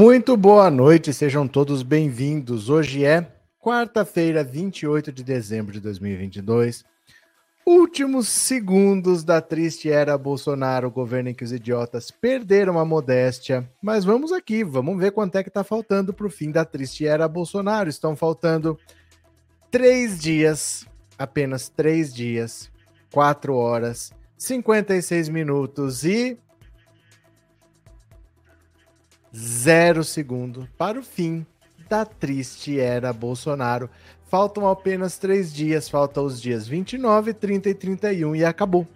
Muito boa noite, sejam todos bem-vindos. Hoje é quarta-feira, 28 de dezembro de 2022. Últimos segundos da triste era Bolsonaro, governo em que os idiotas perderam a modéstia. Mas vamos aqui, vamos ver quanto é que tá faltando para o fim da triste era Bolsonaro. Estão faltando três dias, apenas três dias, quatro horas, 56 minutos e zero segundo para o fim da triste era Bolsonaro. Faltam apenas três dias, faltam os dias 29, 30 e 31 e acabou.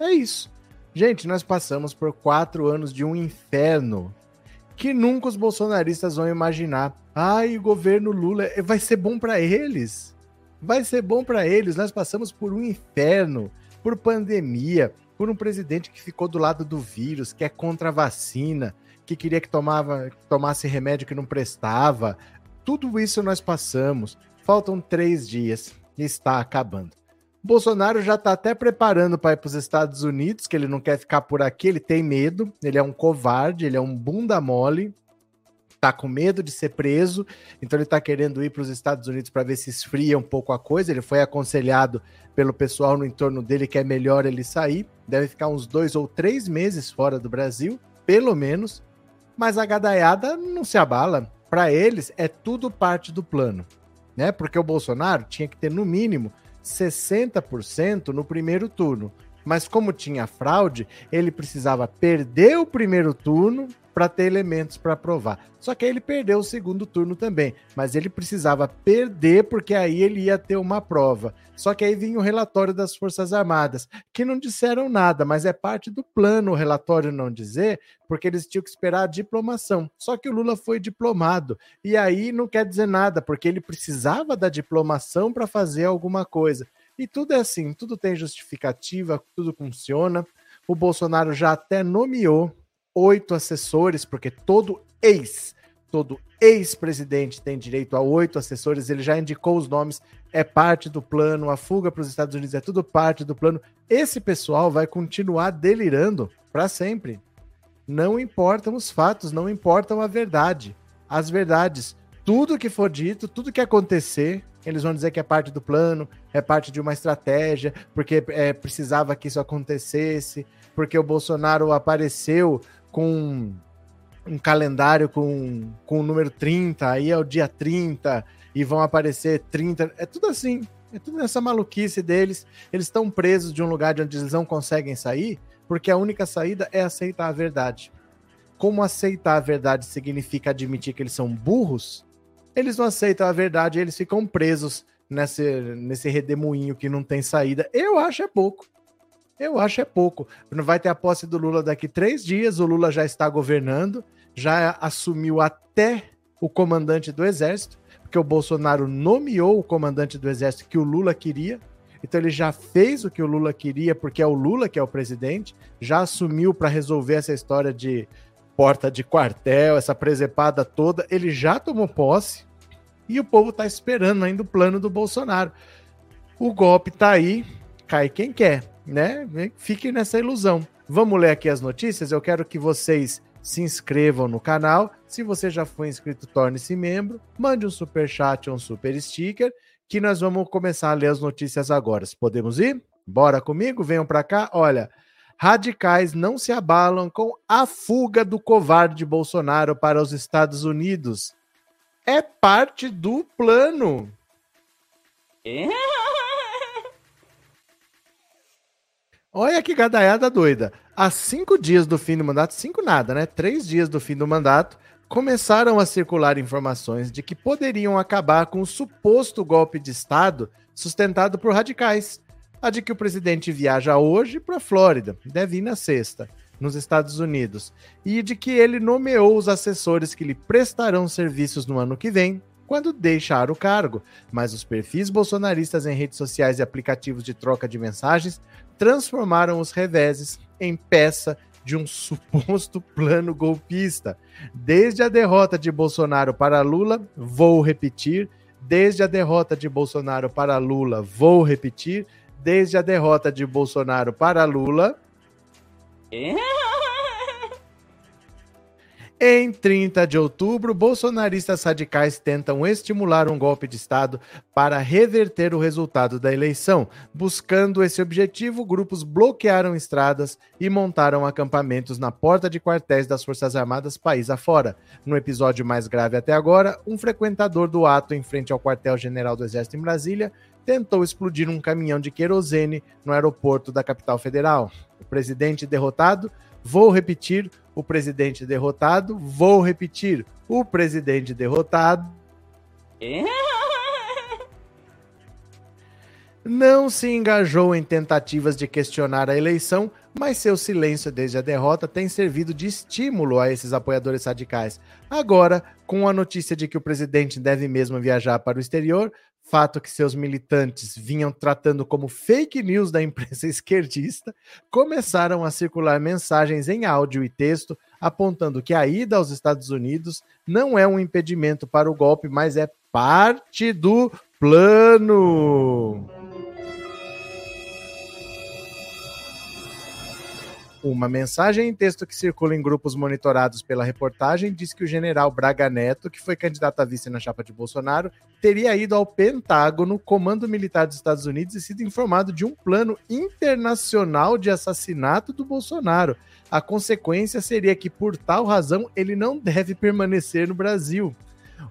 É isso. Gente, nós passamos por quatro anos de um inferno que nunca os bolsonaristas vão imaginar. Ai, o governo Lula eh, vai ser bom para eles. Vai ser bom para eles. Nós passamos por um inferno, por pandemia, por um presidente que ficou do lado do vírus, que é contra a vacina, que queria que tomava, tomasse remédio que não prestava. Tudo isso nós passamos. Faltam três dias e está acabando. Bolsonaro já está até preparando para ir para os Estados Unidos, que ele não quer ficar por aqui, ele tem medo, ele é um covarde, ele é um bunda mole, tá com medo de ser preso, então ele está querendo ir para os Estados Unidos para ver se esfria um pouco a coisa. Ele foi aconselhado pelo pessoal no entorno dele que é melhor ele sair, deve ficar uns dois ou três meses fora do Brasil, pelo menos mas a gadaiada não se abala. Para eles é tudo parte do plano, né? Porque o Bolsonaro tinha que ter no mínimo 60% no primeiro turno. Mas como tinha fraude, ele precisava perder o primeiro turno para ter elementos para provar. Só que aí ele perdeu o segundo turno também, mas ele precisava perder porque aí ele ia ter uma prova. Só que aí vinha o relatório das Forças Armadas, que não disseram nada, mas é parte do plano o relatório não dizer, porque eles tinham que esperar a diplomação. Só que o Lula foi diplomado, e aí não quer dizer nada, porque ele precisava da diplomação para fazer alguma coisa. E tudo é assim, tudo tem justificativa, tudo funciona. O Bolsonaro já até nomeou oito assessores, porque todo ex, todo ex-presidente tem direito a oito assessores, ele já indicou os nomes, é parte do plano, a fuga para os Estados Unidos é tudo parte do plano. Esse pessoal vai continuar delirando para sempre. Não importam os fatos, não importam a verdade. As verdades, tudo que for dito, tudo que acontecer, eles vão dizer que é parte do plano, é parte de uma estratégia, porque é, precisava que isso acontecesse, porque o Bolsonaro apareceu com um calendário com, com o número 30, aí é o dia 30, e vão aparecer 30. É tudo assim. É tudo nessa maluquice deles. Eles estão presos de um lugar de onde eles não conseguem sair, porque a única saída é aceitar a verdade. Como aceitar a verdade significa admitir que eles são burros, eles não aceitam a verdade eles ficam presos nesse, nesse redemoinho que não tem saída. Eu acho é pouco. Eu acho é pouco. Não vai ter a posse do Lula daqui três dias. O Lula já está governando, já assumiu até o comandante do exército, porque o Bolsonaro nomeou o comandante do exército que o Lula queria. Então ele já fez o que o Lula queria, porque é o Lula que é o presidente, já assumiu para resolver essa história de porta de quartel, essa presepada toda. Ele já tomou posse e o povo está esperando ainda o plano do Bolsonaro. O golpe está aí, cai quem quer né? Fiquem nessa ilusão. Vamos ler aqui as notícias. Eu quero que vocês se inscrevam no canal. Se você já foi inscrito, torne-se membro. Mande um super chat ou um super sticker, que nós vamos começar a ler as notícias agora. Podemos ir? Bora comigo? Venham para cá. Olha, radicais não se abalam com a fuga do covarde Bolsonaro para os Estados Unidos. É parte do plano. É? Olha que gadaiada doida. Há cinco dias do fim do mandato, cinco nada, né? Três dias do fim do mandato, começaram a circular informações de que poderiam acabar com o suposto golpe de Estado sustentado por radicais. A de que o presidente viaja hoje para a Flórida, deve ir na sexta, nos Estados Unidos, e de que ele nomeou os assessores que lhe prestarão serviços no ano que vem, quando deixar o cargo. Mas os perfis bolsonaristas em redes sociais e aplicativos de troca de mensagens transformaram os reveses em peça de um suposto plano golpista. Desde a derrota de Bolsonaro para Lula, vou repetir, desde a derrota de Bolsonaro para Lula, vou repetir, desde a derrota de Bolsonaro para Lula. Em 30 de outubro, bolsonaristas radicais tentam estimular um golpe de Estado para reverter o resultado da eleição. Buscando esse objetivo, grupos bloquearam estradas e montaram acampamentos na porta de quartéis das Forças Armadas país afora. No episódio mais grave até agora, um frequentador do ato em frente ao quartel-general do Exército em Brasília tentou explodir um caminhão de querosene no aeroporto da capital federal. O presidente derrotado Vou repetir, o presidente derrotado. Vou repetir, o presidente derrotado. Não se engajou em tentativas de questionar a eleição, mas seu silêncio desde a derrota tem servido de estímulo a esses apoiadores radicais. Agora, com a notícia de que o presidente deve mesmo viajar para o exterior, fato que seus militantes vinham tratando como fake news da imprensa esquerdista, começaram a circular mensagens em áudio e texto apontando que a ida aos Estados Unidos não é um impedimento para o golpe, mas é parte do plano. Uma mensagem em texto que circula em grupos monitorados pela reportagem diz que o general Braga Neto, que foi candidato a vice na chapa de Bolsonaro, teria ido ao Pentágono, comando militar dos Estados Unidos, e sido informado de um plano internacional de assassinato do Bolsonaro. A consequência seria que, por tal razão, ele não deve permanecer no Brasil.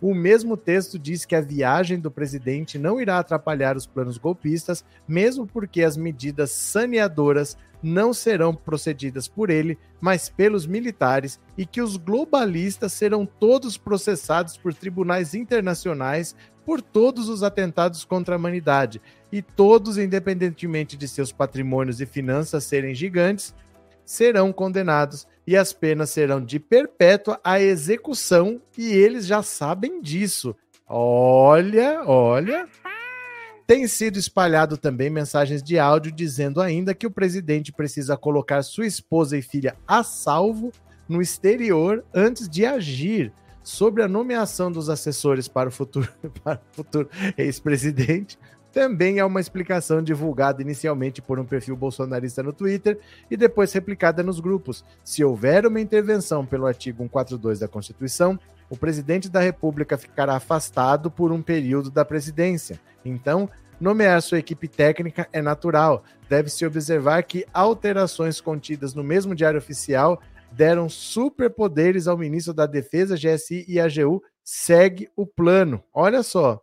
O mesmo texto diz que a viagem do presidente não irá atrapalhar os planos golpistas, mesmo porque as medidas saneadoras não serão procedidas por ele, mas pelos militares, e que os globalistas serão todos processados por tribunais internacionais por todos os atentados contra a humanidade, e todos, independentemente de seus patrimônios e finanças serem gigantes, serão condenados e as penas serão de perpétua à execução, e eles já sabem disso. Olha, olha. Tem sido espalhado também mensagens de áudio dizendo ainda que o presidente precisa colocar sua esposa e filha a salvo no exterior antes de agir sobre a nomeação dos assessores para o futuro, para o futuro ex-presidente. Também é uma explicação divulgada inicialmente por um perfil bolsonarista no Twitter e depois replicada nos grupos. Se houver uma intervenção pelo artigo 142 da Constituição, o presidente da República ficará afastado por um período da presidência. Então, nomear sua equipe técnica é natural. Deve-se observar que alterações contidas no mesmo diário oficial deram superpoderes ao ministro da Defesa, GSI e AGU. Segue o plano. Olha só.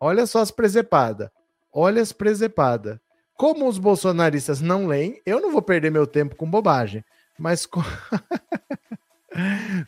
Olha só as presepadas. Olha as presepadas. Como os bolsonaristas não leem, eu não vou perder meu tempo com bobagem. Mas.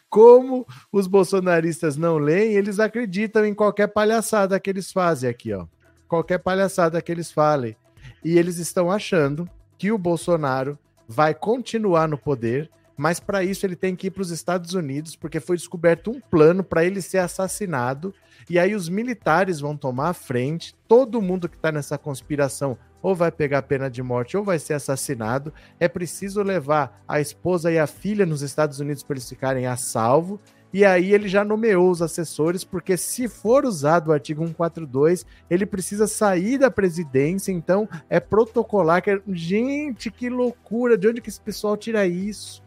Como os bolsonaristas não leem, eles acreditam em qualquer palhaçada que eles fazem aqui, ó. Qualquer palhaçada que eles falem. E eles estão achando que o Bolsonaro vai continuar no poder, mas para isso ele tem que ir para os Estados Unidos, porque foi descoberto um plano para ele ser assassinado. E aí os militares vão tomar a frente, todo mundo que está nessa conspiração ou vai pegar pena de morte ou vai ser assassinado. É preciso levar a esposa e a filha nos Estados Unidos para eles ficarem a salvo. E aí ele já nomeou os assessores, porque se for usado o artigo 142, ele precisa sair da presidência, então é protocolar. Que... É, gente, que loucura! De onde que esse pessoal tira isso?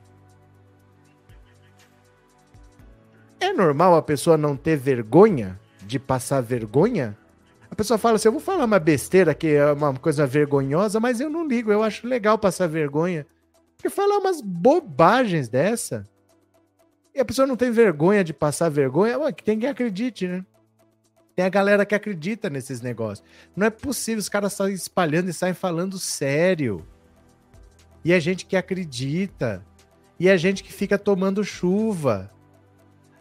É normal a pessoa não ter vergonha de passar vergonha? A pessoa fala assim: eu vou falar uma besteira que é uma coisa vergonhosa, mas eu não ligo, eu acho legal passar vergonha. Porque falar umas bobagens dessa. E a pessoa não tem vergonha de passar vergonha, ué, tem quem acredite, né? Tem a galera que acredita nesses negócios. Não é possível, os caras saem espalhando e saem falando sério. E a gente que acredita. E a gente que fica tomando chuva.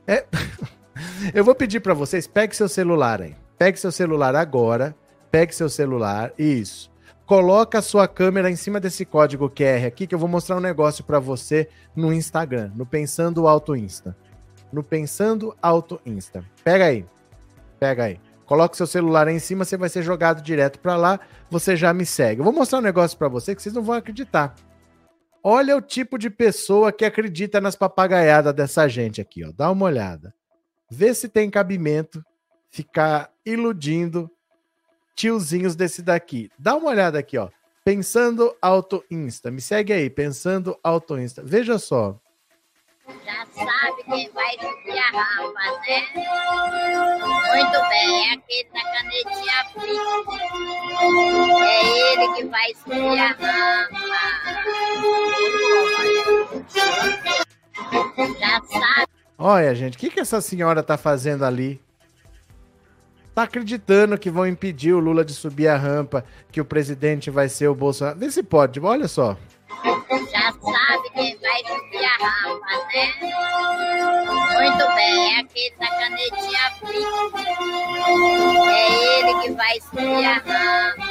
É... Eu vou pedir para vocês, pegue seu celular aí. Pegue seu celular agora. Pegue seu celular. Isso. Coloca a sua câmera em cima desse código QR aqui que eu vou mostrar um negócio para você no Instagram, no Pensando Auto Insta. No Pensando Auto Insta. Pega aí. Pega aí. Coloca seu celular aí em cima, você vai ser jogado direto para lá, você já me segue. Eu vou mostrar um negócio para você que vocês não vão acreditar. Olha o tipo de pessoa que acredita nas papagaiadas dessa gente aqui, ó. Dá uma olhada. Vê se tem cabimento ficar iludindo tiozinhos desse daqui. Dá uma olhada aqui, ó. Pensando Auto Insta. Me segue aí, Pensando Auto Insta. Veja só. Já sabe quem vai subir a rampa, né? Muito bem, é aquele da canetinha fria. É ele que vai subir a rampa. Já sabe. Olha, gente, o que, que essa senhora tá fazendo ali? Tá acreditando que vão impedir o Lula de subir a rampa, que o presidente vai ser o Bolsonaro. Vê se pode, olha só. Já sabe quem vai subir a rampa, né? Muito bem, é aquele da canetinha fria. É ele que vai subir a rampa.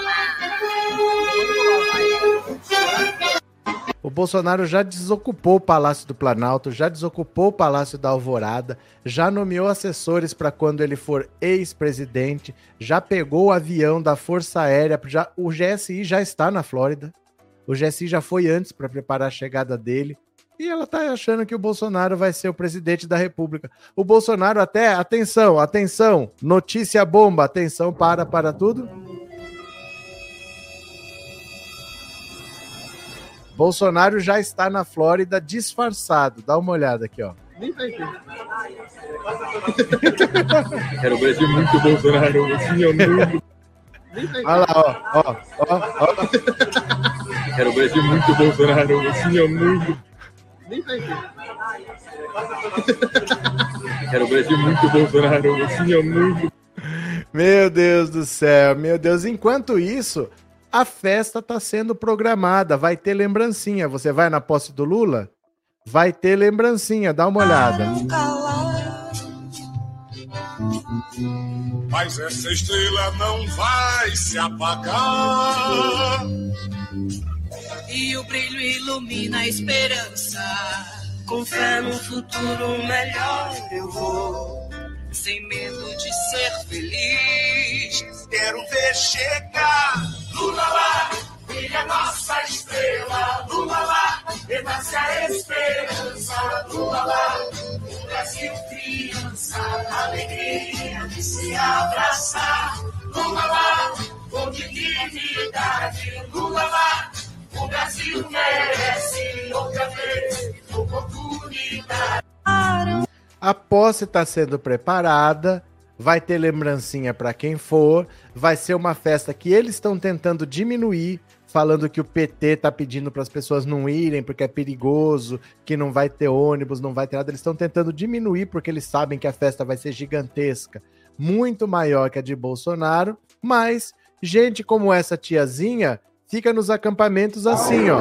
O Bolsonaro já desocupou o Palácio do Planalto, já desocupou o Palácio da Alvorada, já nomeou assessores para quando ele for ex-presidente, já pegou o avião da Força Aérea, já, o GSI já está na Flórida. O GSI já foi antes para preparar a chegada dele. E ela tá achando que o Bolsonaro vai ser o presidente da República. O Bolsonaro até, atenção, atenção, notícia bomba, atenção, para, para tudo. Bolsonaro já está na Flórida disfarçado. Dá uma olhada aqui, ó. Nem vai ver. Era o Brasil muito Bolsonaro, assim, ó, muito. Olha lá, ó, ó, ó, ó. Era o Brasil muito Bolsonaro, assim, ó, muito. Nem vai ver. Era o Brasil muito Bolsonaro, assim, ó, muito. Meu Deus do céu, meu Deus. Enquanto isso, a festa está sendo programada, vai ter lembrancinha. Você vai na posse do Lula? Vai ter lembrancinha, dá uma olhada. Mas essa estrela não vai se apagar. E o brilho ilumina a esperança. Com fé no futuro melhor eu vou. Sem medo de ser feliz. Quero ver chegar Lula lá, brilha nossa estrela. Lula lá, renasce a esperança. Lula lá, o Brasil criança, alegria de se abraçar. Lula lá, com dignidade. Lula lá, o Brasil merece outra vez oportunidade. A posse está sendo preparada vai ter lembrancinha para quem for, vai ser uma festa que eles estão tentando diminuir, falando que o PT tá pedindo para as pessoas não irem porque é perigoso, que não vai ter ônibus, não vai ter nada. Eles estão tentando diminuir porque eles sabem que a festa vai ser gigantesca, muito maior que a de Bolsonaro, mas gente como essa tiazinha fica nos acampamentos assim, ó.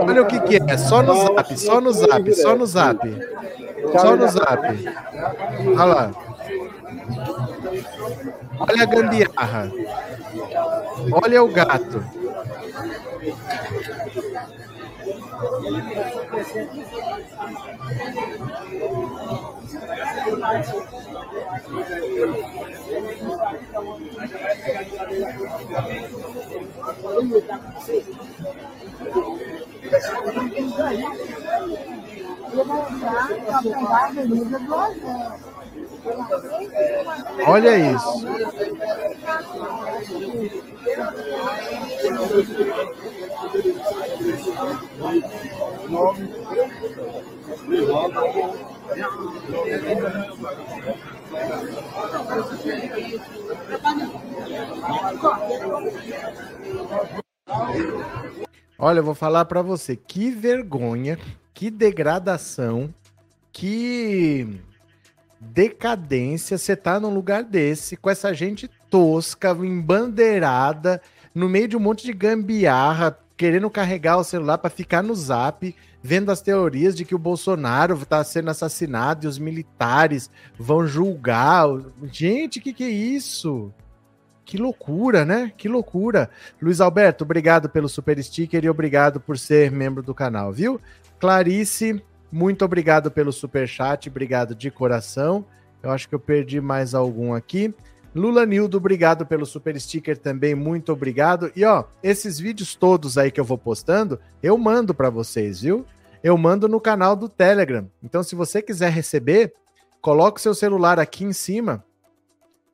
Olha o que, que é, só no zap, só no zap, só no zap. Só no zap. Olha lá. Olha a gambiarra. Olha o gato. Olha isso. Olha, eu vou falar para você, que vergonha, que degradação que decadência você tá num lugar desse, com essa gente tosca, embandeirada, no meio de um monte de gambiarra, querendo carregar o celular para ficar no zap, vendo as teorias de que o Bolsonaro está sendo assassinado e os militares vão julgar. Gente, que que é isso? Que loucura, né? Que loucura. Luiz Alberto, obrigado pelo super sticker e obrigado por ser membro do canal, viu? Clarice, muito obrigado pelo super chat, obrigado de coração. Eu acho que eu perdi mais algum aqui. Lula Nildo, obrigado pelo super sticker também, muito obrigado. E ó, esses vídeos todos aí que eu vou postando, eu mando para vocês, viu? Eu mando no canal do Telegram. Então, se você quiser receber, coloque seu celular aqui em cima,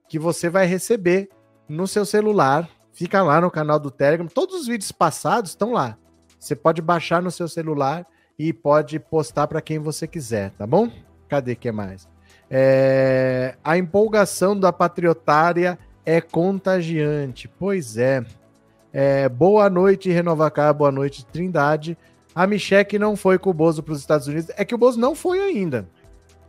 que você vai receber no seu celular. Fica lá no canal do Telegram. Todos os vídeos passados estão lá. Você pode baixar no seu celular e pode postar para quem você quiser, tá bom? Cadê que mais? É, a empolgação da patriotária é contagiante. Pois é. é boa noite, Renovacar. Boa noite, Trindade. A Micheque não foi com o Bozo para os Estados Unidos. É que o Bozo não foi ainda.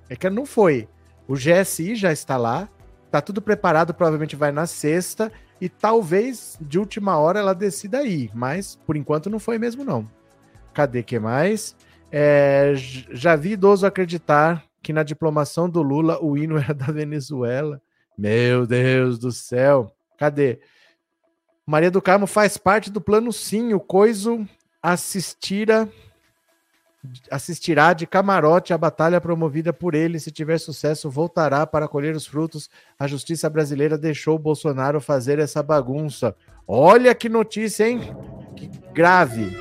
É que não foi. O GSI já está lá. Tá tudo preparado, provavelmente vai na sexta. E talvez de última hora ela decida ir. Mas por enquanto não foi mesmo, não. Cadê que mais? É, já vi idoso acreditar que na diplomação do Lula o hino era da Venezuela. Meu Deus do céu. Cadê? Maria do Carmo faz parte do plano sim. O Coiso assistira, assistirá de camarote a batalha promovida por ele. Se tiver sucesso, voltará para colher os frutos. A justiça brasileira deixou Bolsonaro fazer essa bagunça. Olha que notícia, hein? Que grave.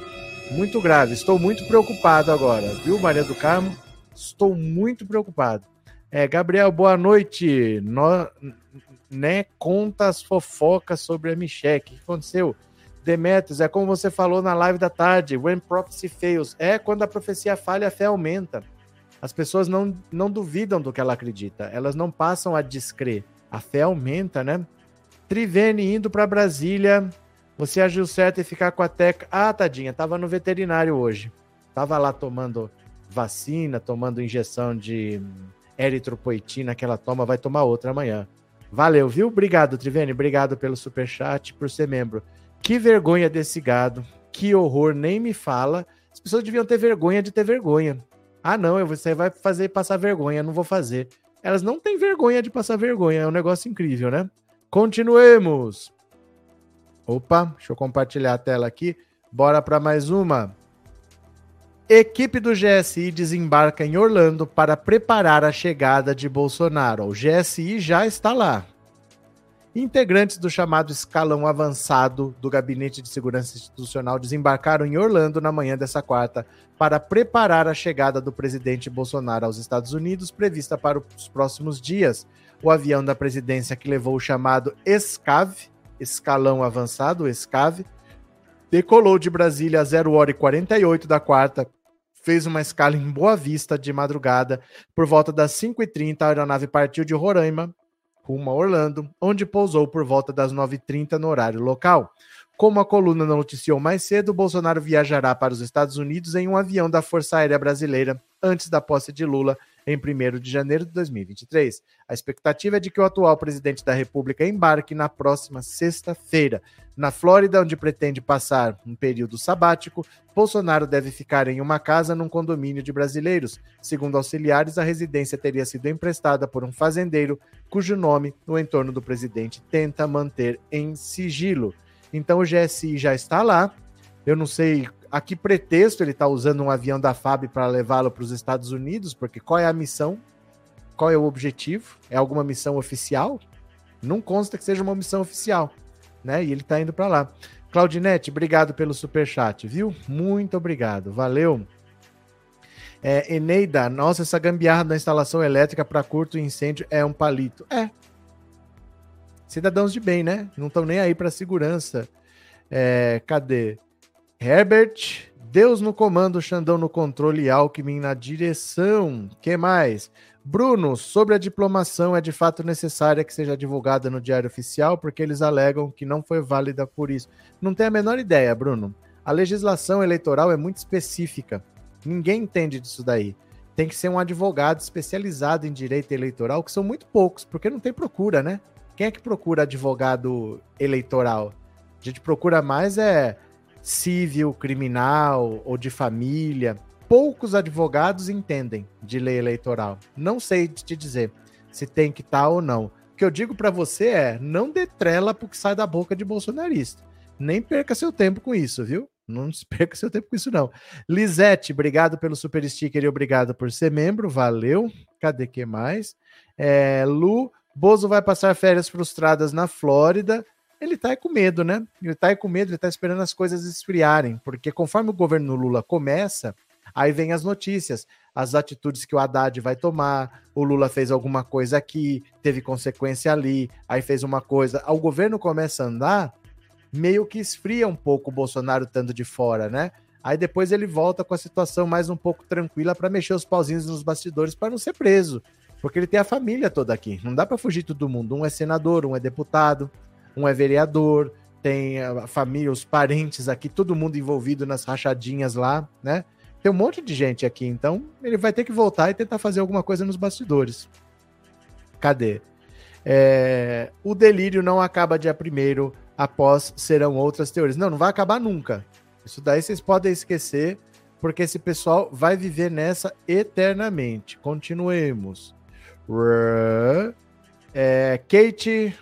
Muito grave. Estou muito preocupado agora, viu, Maria do Carmo? Estou muito preocupado. É, Gabriel, boa noite. No, né, conta as fofocas sobre a Micheque. O que aconteceu? Demetrius, é como você falou na live da tarde, when prophecy fails. É quando a profecia falha, a fé aumenta. As pessoas não, não duvidam do que ela acredita, elas não passam a descrer. A fé aumenta, né? Trivene indo para Brasília. Você agiu certo em ficar com a Teca. Ah, tadinha, tava no veterinário hoje. Tava lá tomando vacina, tomando injeção de eritropoetina que ela toma, vai tomar outra amanhã. Valeu, viu? Obrigado, Trivene. Obrigado pelo super chat, por ser membro. Que vergonha desse gado. Que horror, nem me fala. As pessoas deviam ter vergonha de ter vergonha. Ah, não, você vai fazer passar vergonha, não vou fazer. Elas não têm vergonha de passar vergonha, é um negócio incrível, né? Continuemos. Opa, deixa eu compartilhar a tela aqui. Bora para mais uma. Equipe do GSI desembarca em Orlando para preparar a chegada de Bolsonaro. O GSI já está lá. Integrantes do chamado escalão avançado do Gabinete de Segurança Institucional desembarcaram em Orlando na manhã dessa quarta para preparar a chegada do presidente Bolsonaro aos Estados Unidos, prevista para os próximos dias. O avião da presidência que levou o chamado ESCAV, escalão avançado, ESCAV, decolou de Brasília às 0 hora e 48 da quarta fez uma escala em Boa Vista de madrugada. Por volta das 5h30, a aeronave partiu de Roraima rumo a Orlando, onde pousou por volta das 9h30 no horário local. Como a coluna noticiou mais cedo, Bolsonaro viajará para os Estados Unidos em um avião da Força Aérea Brasileira antes da posse de Lula em 1 de janeiro de 2023. A expectativa é de que o atual presidente da República embarque na próxima sexta-feira. Na Flórida, onde pretende passar um período sabático, Bolsonaro deve ficar em uma casa num condomínio de brasileiros. Segundo auxiliares, a residência teria sido emprestada por um fazendeiro cujo nome, no entorno do presidente, tenta manter em sigilo. Então o GSI já está lá. Eu não sei a que pretexto ele está usando um avião da FAB para levá-lo para os Estados Unidos, porque qual é a missão? Qual é o objetivo? É alguma missão oficial? Não consta que seja uma missão oficial, né? E ele está indo para lá. Claudinete, obrigado pelo super chat, viu? Muito obrigado, valeu. É, Eneida, nossa, essa gambiarra da instalação elétrica para curto incêndio é um palito. É. Cidadãos de bem, né? Não estão nem aí para segurança. É, cadê? Herbert, Deus no comando, Xandão no controle e Alckmin na direção. que mais? Bruno, sobre a diplomação, é de fato necessária que seja divulgada no Diário Oficial, porque eles alegam que não foi válida por isso. Não tem a menor ideia, Bruno. A legislação eleitoral é muito específica. Ninguém entende disso daí. Tem que ser um advogado especializado em direito eleitoral, que são muito poucos, porque não tem procura, né? Quem é que procura advogado eleitoral? A gente procura mais é civil, criminal ou de família. Poucos advogados entendem de lei eleitoral. Não sei te dizer se tem que estar tá ou não. O que eu digo para você é: não dê trela porque sai da boca de bolsonarista. Nem perca seu tempo com isso, viu? Não perca seu tempo com isso, não. Lisete, obrigado pelo super sticker e obrigado por ser membro. Valeu. Cadê que mais? É, Lu, Bozo vai passar férias frustradas na Flórida ele tá com medo, né? Ele tá com medo, ele tá esperando as coisas esfriarem, porque conforme o governo Lula começa, aí vem as notícias, as atitudes que o Haddad vai tomar, o Lula fez alguma coisa aqui, teve consequência ali, aí fez uma coisa. O governo começa a andar, meio que esfria um pouco o Bolsonaro estando de fora, né? Aí depois ele volta com a situação mais um pouco tranquila para mexer os pauzinhos nos bastidores para não ser preso. Porque ele tem a família toda aqui. Não dá para fugir todo mundo. Um é senador, um é deputado, um é vereador, tem a família, os parentes aqui, todo mundo envolvido nas rachadinhas lá, né? Tem um monte de gente aqui, então ele vai ter que voltar e tentar fazer alguma coisa nos bastidores. Cadê? É, o delírio não acaba dia primeiro, após serão outras teorias. Não, não vai acabar nunca. Isso daí vocês podem esquecer, porque esse pessoal vai viver nessa eternamente. Continuemos. É, Kate,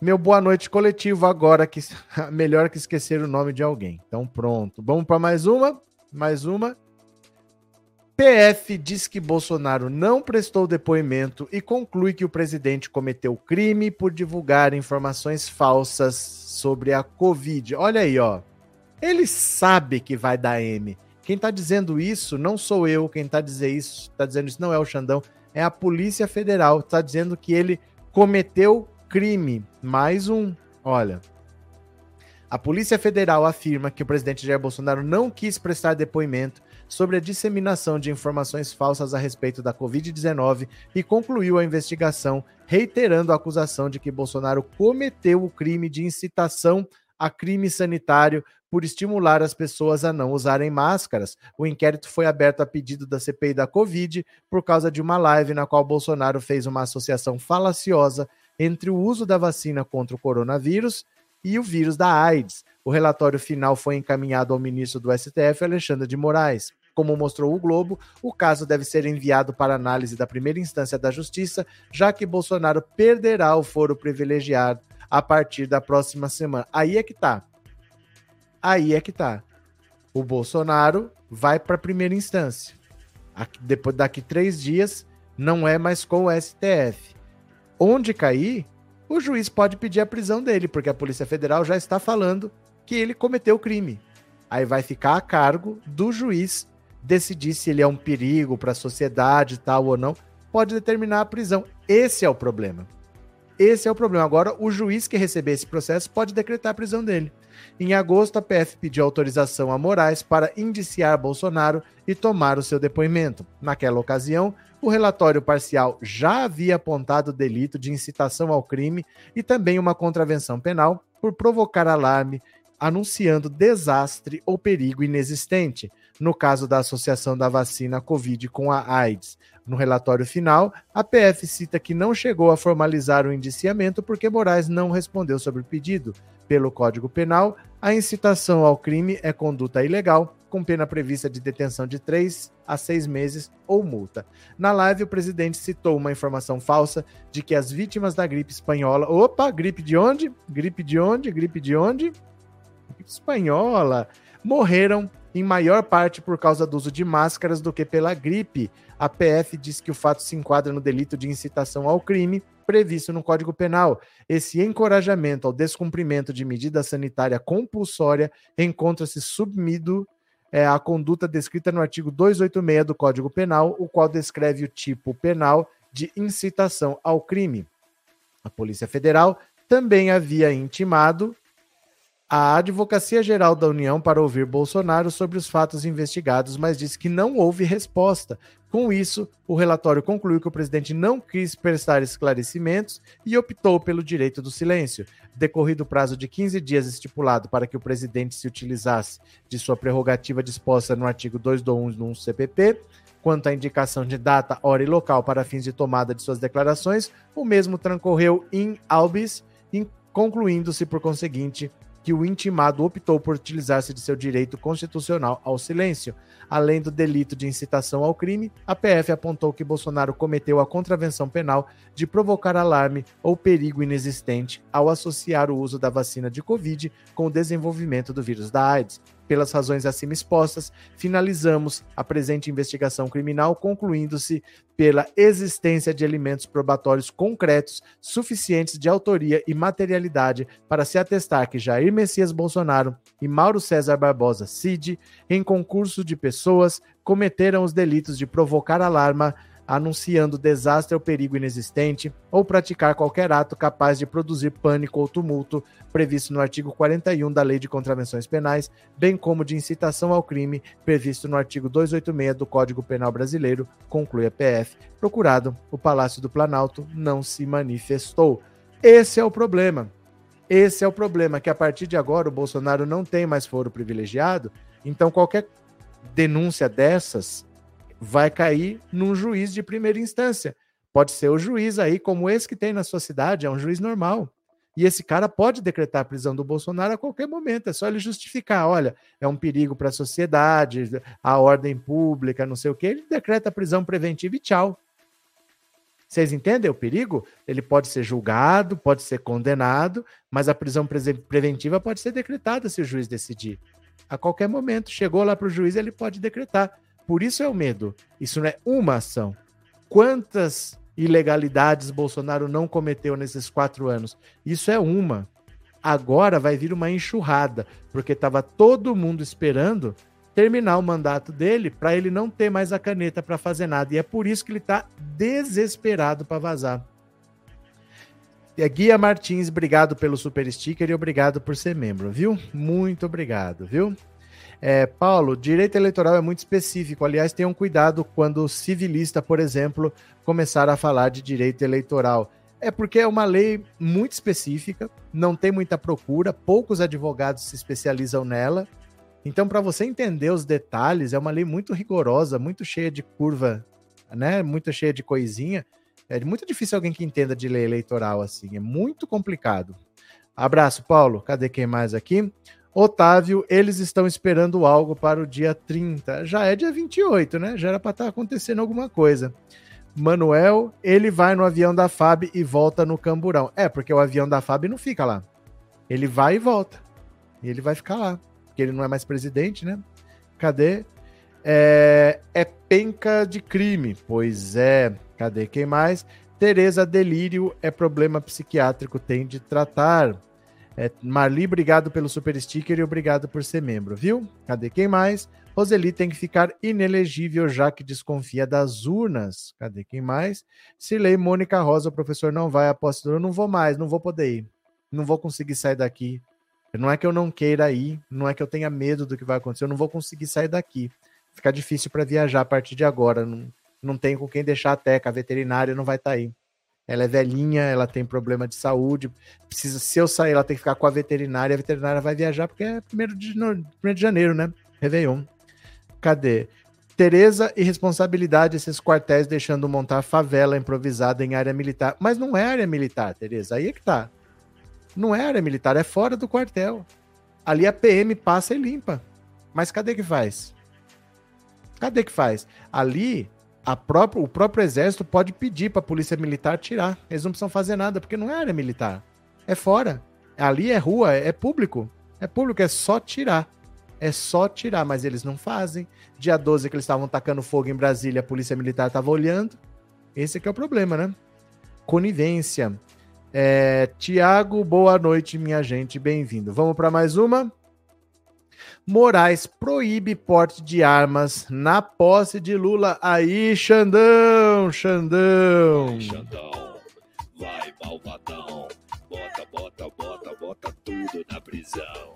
meu boa noite coletivo agora, que melhor que esquecer o nome de alguém. Então pronto. Vamos para mais uma? Mais uma. PF diz que Bolsonaro não prestou depoimento e conclui que o presidente cometeu crime por divulgar informações falsas sobre a Covid. Olha aí, ó. Ele sabe que vai dar M. Quem tá dizendo isso não sou eu, quem tá dizendo isso, tá dizendo isso não é o Xandão, é a Polícia Federal, tá dizendo que ele cometeu crime. Mais um, olha. A Polícia Federal afirma que o presidente Jair Bolsonaro não quis prestar depoimento sobre a disseminação de informações falsas a respeito da Covid-19 e concluiu a investigação, reiterando a acusação de que Bolsonaro cometeu o crime de incitação a crime sanitário por estimular as pessoas a não usarem máscaras. O inquérito foi aberto a pedido da CPI da Covid por causa de uma live na qual Bolsonaro fez uma associação falaciosa entre o uso da vacina contra o coronavírus e o vírus da AIDS. O relatório final foi encaminhado ao ministro do STF, Alexandre de Moraes. Como mostrou o Globo, o caso deve ser enviado para análise da primeira instância da Justiça, já que Bolsonaro perderá o foro privilegiado a partir da próxima semana. Aí é que tá. Aí é que tá. O Bolsonaro vai para a primeira instância. Aqui, depois daqui três dias não é mais com o STF. Onde cair, o juiz pode pedir a prisão dele, porque a Polícia Federal já está falando que ele cometeu o crime. Aí vai ficar a cargo do juiz decidir se ele é um perigo para a sociedade, tal ou não, pode determinar a prisão. Esse é o problema. Esse é o problema. Agora, o juiz que receber esse processo pode decretar a prisão dele. Em agosto, a PF pediu autorização a Moraes para indiciar Bolsonaro e tomar o seu depoimento. Naquela ocasião, o relatório parcial já havia apontado o delito de incitação ao crime e também uma contravenção penal por provocar alarme anunciando desastre ou perigo inexistente, no caso da associação da vacina Covid com a AIDS. No relatório final, a PF cita que não chegou a formalizar o indiciamento porque Moraes não respondeu sobre o pedido. Pelo Código Penal, a incitação ao crime é conduta ilegal, com pena prevista de detenção de 3 a 6 meses ou multa. Na live, o presidente citou uma informação falsa de que as vítimas da gripe espanhola. Opa, gripe de onde? Gripe de onde? Gripe de onde? espanhola morreram em maior parte por causa do uso de máscaras do que pela gripe. A PF diz que o fato se enquadra no delito de incitação ao crime previsto no Código Penal. Esse encorajamento ao descumprimento de medida sanitária compulsória encontra-se submido é, à conduta descrita no artigo 286 do Código Penal, o qual descreve o tipo penal de incitação ao crime. A Polícia Federal também havia intimado a Advocacia Geral da União para ouvir Bolsonaro sobre os fatos investigados, mas disse que não houve resposta. Com isso, o relatório concluiu que o presidente não quis prestar esclarecimentos e optou pelo direito do silêncio. Decorrido o prazo de 15 dias estipulado para que o presidente se utilizasse de sua prerrogativa disposta no artigo 221 do CPP, quanto à indicação de data, hora e local para fins de tomada de suas declarações, o mesmo transcorreu em albis, concluindo-se, por conseguinte, que o intimado optou por utilizar-se de seu direito constitucional ao silêncio. Além do delito de incitação ao crime, a PF apontou que Bolsonaro cometeu a contravenção penal de provocar alarme ou perigo inexistente ao associar o uso da vacina de Covid com o desenvolvimento do vírus da AIDS. Pelas razões acima expostas, finalizamos a presente investigação criminal, concluindo-se pela existência de elementos probatórios concretos suficientes de autoria e materialidade para se atestar que Jair Messias Bolsonaro e Mauro César Barbosa Cid, em concurso de pessoas, cometeram os delitos de provocar alarma, anunciando desastre ou perigo inexistente, ou praticar qualquer ato capaz de produzir pânico ou tumulto, previsto no artigo 41 da Lei de Contravenções Penais, bem como de incitação ao crime, previsto no artigo 286 do Código Penal Brasileiro, conclui a PF. Procurado, o Palácio do Planalto não se manifestou. Esse é o problema. Esse é o problema, que a partir de agora o Bolsonaro não tem mais foro privilegiado, então qualquer denúncia dessas vai cair num juiz de primeira instância. Pode ser o juiz aí, como esse que tem na sua cidade, é um juiz normal. E esse cara pode decretar a prisão do Bolsonaro a qualquer momento, é só ele justificar, olha, é um perigo para a sociedade, a ordem pública, não sei o quê, ele decreta a prisão preventiva e tchau. Vocês entendem o perigo? Ele pode ser julgado, pode ser condenado, mas a prisão preventiva pode ser decretada se o juiz decidir. A qualquer momento, chegou lá para o juiz, ele pode decretar. Por isso é o medo. Isso não é uma ação. Quantas ilegalidades Bolsonaro não cometeu nesses quatro anos? Isso é uma. Agora vai vir uma enxurrada, porque estava todo mundo esperando terminar o mandato dele para ele não ter mais a caneta para fazer nada. E é por isso que ele está desesperado para vazar. É Guia Martins, obrigado pelo super sticker e obrigado por ser membro, viu? Muito obrigado, viu? É, Paulo, direito eleitoral é muito específico. Aliás, tenham cuidado quando civilista, por exemplo, começar a falar de direito eleitoral. É porque é uma lei muito específica, não tem muita procura, poucos advogados se especializam nela. Então, para você entender os detalhes, é uma lei muito rigorosa, muito cheia de curva, né? Muito cheia de coisinha. É muito difícil alguém que entenda de lei eleitoral assim, é muito complicado. Abraço, Paulo. Cadê quem mais aqui? Otávio, eles estão esperando algo para o dia 30. Já é dia 28, né? Já era para estar tá acontecendo alguma coisa. Manuel, ele vai no avião da FAB e volta no Camburão. É, porque o avião da FAB não fica lá. Ele vai e volta. E ele vai ficar lá. Porque ele não é mais presidente, né? Cadê? É, é penca de crime. Pois é. Cadê quem mais? Tereza Delírio é problema psiquiátrico, tem de tratar. É, Marli, obrigado pelo super sticker e obrigado por ser membro, viu? Cadê quem mais? Roseli tem que ficar inelegível já que desconfia das urnas. Cadê quem mais? Silei, Mônica Rosa, o professor não vai, apóstolo, eu não vou mais, não vou poder ir. Não vou conseguir sair daqui. Não é que eu não queira ir, não é que eu tenha medo do que vai acontecer, eu não vou conseguir sair daqui. Fica difícil para viajar a partir de agora. Não, não tem com quem deixar a teca, a veterinária não vai estar tá aí ela é velhinha, ela tem problema de saúde, precisa, se eu sair, ela tem que ficar com a veterinária, a veterinária vai viajar porque é primeiro de, primeiro de janeiro, né? Réveillon. Cadê? Tereza e responsabilidade esses quartéis deixando montar favela improvisada em área militar. Mas não é área militar, Tereza, aí é que tá. Não é área militar, é fora do quartel. Ali a PM passa e limpa. Mas cadê que faz? Cadê que faz? Ali o próprio exército pode pedir para a polícia militar tirar. Eles não precisam fazer nada, porque não é área militar. É fora. Ali é rua, é, é público. É público, é só tirar. É só tirar, mas eles não fazem. Dia 12 que eles estavam tacando fogo em Brasília, a polícia militar estava olhando. Esse aqui é o problema, né? Conivência. É, Tiago, boa noite, minha gente, bem-vindo. Vamos para mais uma? Moraes proíbe porte de armas na posse de Lula. Aí, Xandão, Xandão. Vai, Xandão, vai, malvadão. Bota, bota, bota, bota tudo na prisão.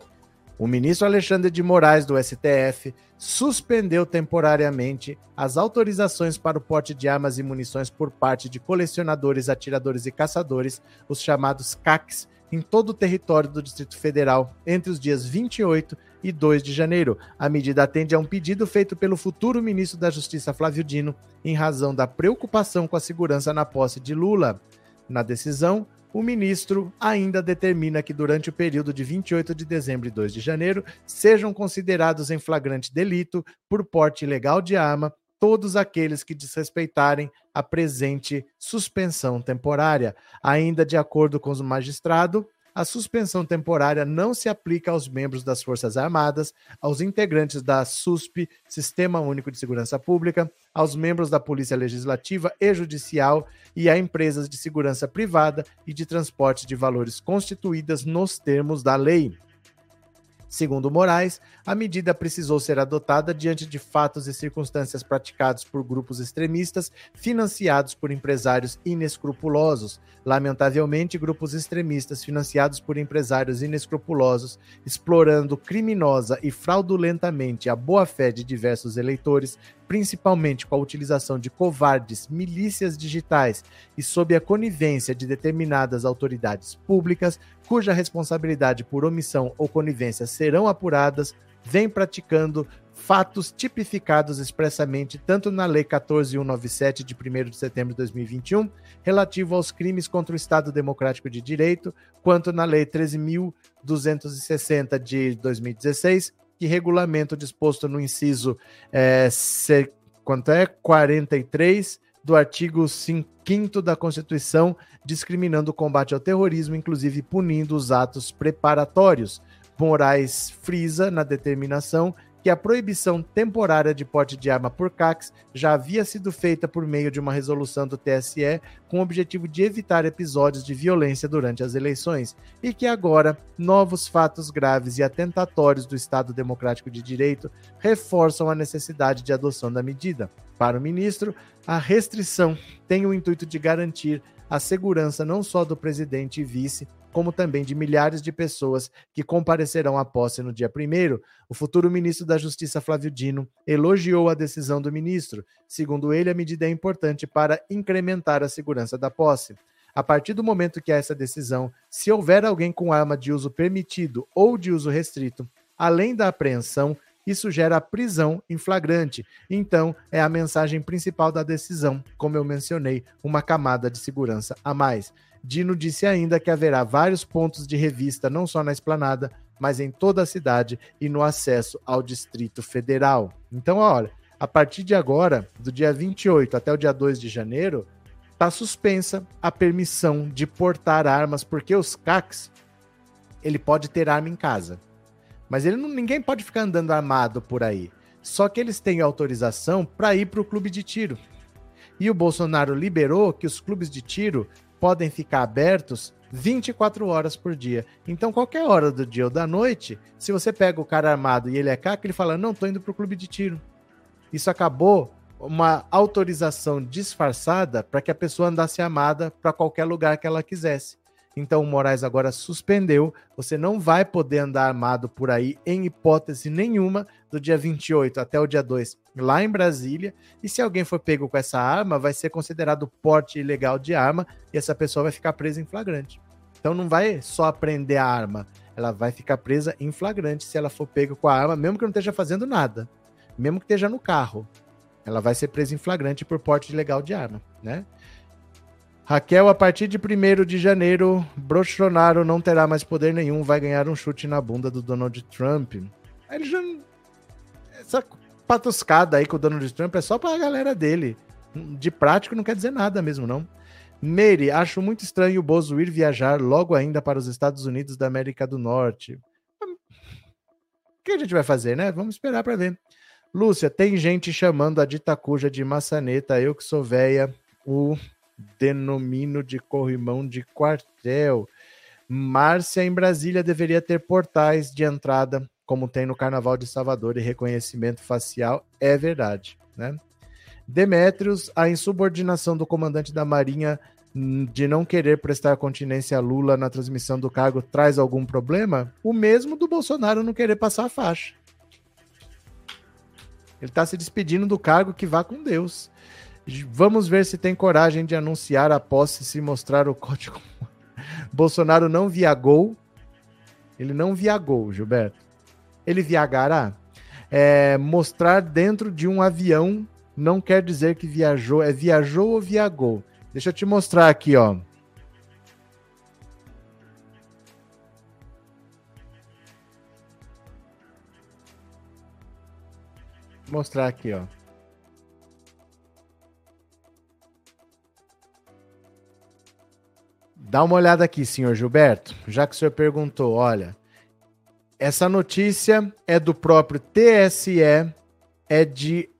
O ministro Alexandre de Moraes, do STF, suspendeu temporariamente as autorizações para o porte de armas e munições por parte de colecionadores, atiradores e caçadores, os chamados CACs, em todo o território do Distrito Federal entre os dias 28 e 2 de janeiro. A medida atende a um pedido feito pelo futuro ministro da Justiça Flávio Dino, em razão da preocupação com a segurança na posse de Lula. Na decisão, o ministro ainda determina que durante o período de 28 de dezembro e 2 de janeiro sejam considerados em flagrante delito por porte ilegal de arma todos aqueles que desrespeitarem a presente suspensão temporária. Ainda de acordo com o magistrado, a suspensão temporária não se aplica aos membros das Forças Armadas, aos integrantes da SUSP, Sistema Único de Segurança Pública, aos membros da Polícia Legislativa e Judicial e a empresas de segurança privada e de transporte de valores constituídas nos termos da lei. Segundo Moraes, a medida precisou ser adotada diante de fatos e circunstâncias praticados por grupos extremistas financiados por empresários inescrupulosos. Lamentavelmente, grupos extremistas financiados por empresários inescrupulosos, explorando criminosa e fraudulentamente a boa-fé de diversos eleitores, principalmente com a utilização de covardes milícias digitais e sob a conivência de determinadas autoridades públicas, cuja responsabilidade por omissão ou conivência serão apuradas, vem praticando fatos tipificados expressamente tanto na Lei 14197 de 1 de setembro de 2021, relativo aos crimes contra o Estado Democrático de Direito, quanto na Lei 13.260 de 2016, que regulamenta o disposto no inciso é, quanto é? 43 do artigo 5 da Constituição, discriminando o combate ao terrorismo, inclusive punindo os atos preparatórios. Moraes frisa na determinação que a proibição temporária de porte de arma por CACs já havia sido feita por meio de uma resolução do TSE com o objetivo de evitar episódios de violência durante as eleições e que agora novos fatos graves e atentatórios do Estado Democrático de Direito reforçam a necessidade de adoção da medida. Para o ministro, a restrição tem o intuito de garantir a segurança não só do presidente e vice, como também de milhares de pessoas que comparecerão à posse no dia 1. O futuro ministro da Justiça, Flávio Dino, elogiou a decisão do ministro. Segundo ele, a medida é importante para incrementar a segurança da posse. A partir do momento que há essa decisão, se houver alguém com arma de uso permitido ou de uso restrito, além da apreensão, isso gera prisão em flagrante. Então, é a mensagem principal da decisão, como eu mencionei, uma camada de segurança a mais. Dino disse ainda que haverá vários pontos de revista, não só na esplanada, mas em toda a cidade e no acesso ao Distrito Federal. Então, olha, a partir de agora, do dia 28 até o dia 2 de janeiro, está suspensa a permissão de portar armas, porque os CACs, ele pode ter arma em casa. Mas ele não, ninguém pode ficar andando armado por aí. Só que eles têm autorização para ir para o clube de tiro. E o Bolsonaro liberou que os clubes de tiro podem ficar abertos 24 horas por dia. Então, qualquer hora do dia ou da noite, se você pega o cara armado e ele é caca, ele fala: Não, tô indo pro clube de tiro. Isso acabou uma autorização disfarçada para que a pessoa andasse armada para qualquer lugar que ela quisesse. Então o Moraes agora suspendeu. Você não vai poder andar armado por aí, em hipótese nenhuma, do dia 28 até o dia 2, lá em Brasília. E se alguém for pego com essa arma, vai ser considerado porte ilegal de arma e essa pessoa vai ficar presa em flagrante. Então não vai só aprender a arma, ela vai ficar presa em flagrante se ela for pego com a arma, mesmo que não esteja fazendo nada, mesmo que esteja no carro. Ela vai ser presa em flagrante por porte ilegal de arma, né? Raquel, a partir de 1 de janeiro, Bolsonaro não terá mais poder nenhum, vai ganhar um chute na bunda do Donald Trump. Ele já. Essa patuscada aí com o Donald Trump é só pra galera dele. De prático não quer dizer nada mesmo, não. Meire, acho muito estranho o Bozo ir viajar logo ainda para os Estados Unidos da América do Norte. O que a gente vai fazer, né? Vamos esperar para ver. Lúcia, tem gente chamando a Ditacuja de maçaneta, eu que sou véia, o denomino de corrimão de quartel. Márcia, em Brasília, deveria ter portais de entrada, como tem no Carnaval de Salvador, e reconhecimento facial. É verdade, né? Demétrios, a insubordinação do comandante da Marinha de não querer prestar continência a Lula na transmissão do cargo traz algum problema? O mesmo do Bolsonaro não querer passar a faixa. Ele está se despedindo do cargo que vá com Deus. Vamos ver se tem coragem de anunciar a posse se mostrar o código. Bolsonaro não viagou. Ele não viagou, Gilberto. Ele viagará. É, mostrar dentro de um avião não quer dizer que viajou. É viajou ou viagou. Deixa eu te mostrar aqui, ó. Mostrar aqui, ó. Dá uma olhada aqui, senhor Gilberto, já que o senhor perguntou, olha, essa notícia é do próprio TSE, é de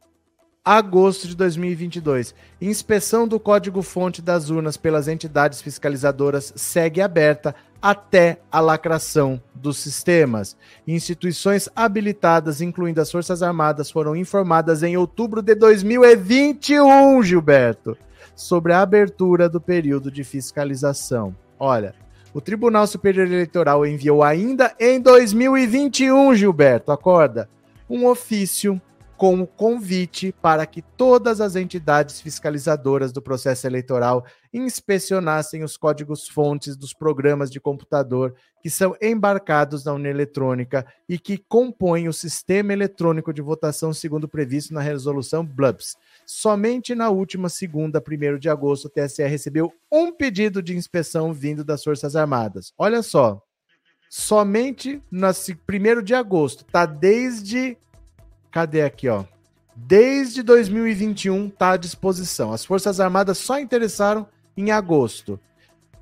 agosto de 2022. Inspeção do código-fonte das urnas pelas entidades fiscalizadoras segue aberta até a lacração dos sistemas. Instituições habilitadas, incluindo as Forças Armadas, foram informadas em outubro de 2021, Gilberto, sobre a abertura do período de fiscalização. Olha, o Tribunal Superior Eleitoral enviou ainda em 2021, Gilberto, acorda, um ofício com o convite para que todas as entidades fiscalizadoras do processo eleitoral inspecionassem os códigos-fontes dos programas de computador que são embarcados na urna eletrônica e que compõem o sistema eletrônico de votação segundo previsto na resolução BLUBS. Somente na última segunda, 1 de agosto, o TSE recebeu um pedido de inspeção vindo das Forças Armadas. Olha só, somente no 1 de agosto, tá desde Cadê aqui, ó? Desde 2021 está à disposição. As Forças Armadas só interessaram em agosto.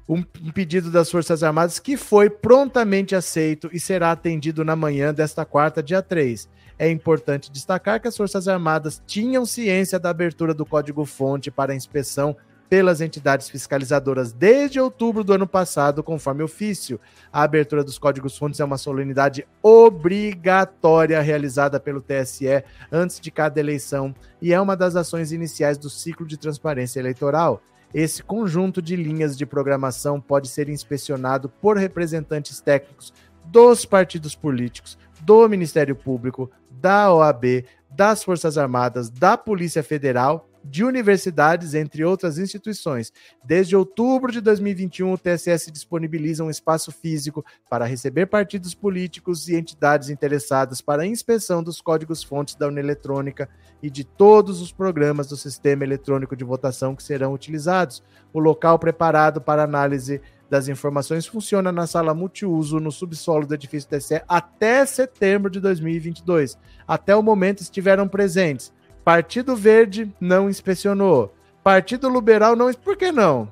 Um, pedido das Forças Armadas que foi prontamente aceito e será atendido na manhã desta quarta, dia 3. É importante destacar que as Forças Armadas tinham ciência da abertura do código-fonte para inspeção pelas entidades fiscalizadoras desde outubro do ano passado, conforme ofício. A abertura dos códigos-fontes é uma solenidade obrigatória realizada pelo TSE antes de cada eleição e é uma das ações iniciais do ciclo de transparência eleitoral. Esse conjunto de linhas de programação pode ser inspecionado por representantes técnicos dos partidos políticos, do Ministério Público, da OAB, das Forças Armadas, da Polícia Federal de universidades, entre outras instituições. Desde outubro de 2021, o TSS disponibiliza um espaço físico para receber partidos políticos e entidades interessadas para a inspeção dos códigos-fontes da urna eletrônica e de todos os programas do sistema eletrônico de votação que serão utilizados. O local preparado para análise das informações funciona na sala multiuso no subsolo do edifício TSE até setembro de 2022. Até o momento estiveram presentes Partido Verde não inspecionou. Partido Liberal não. Por que não?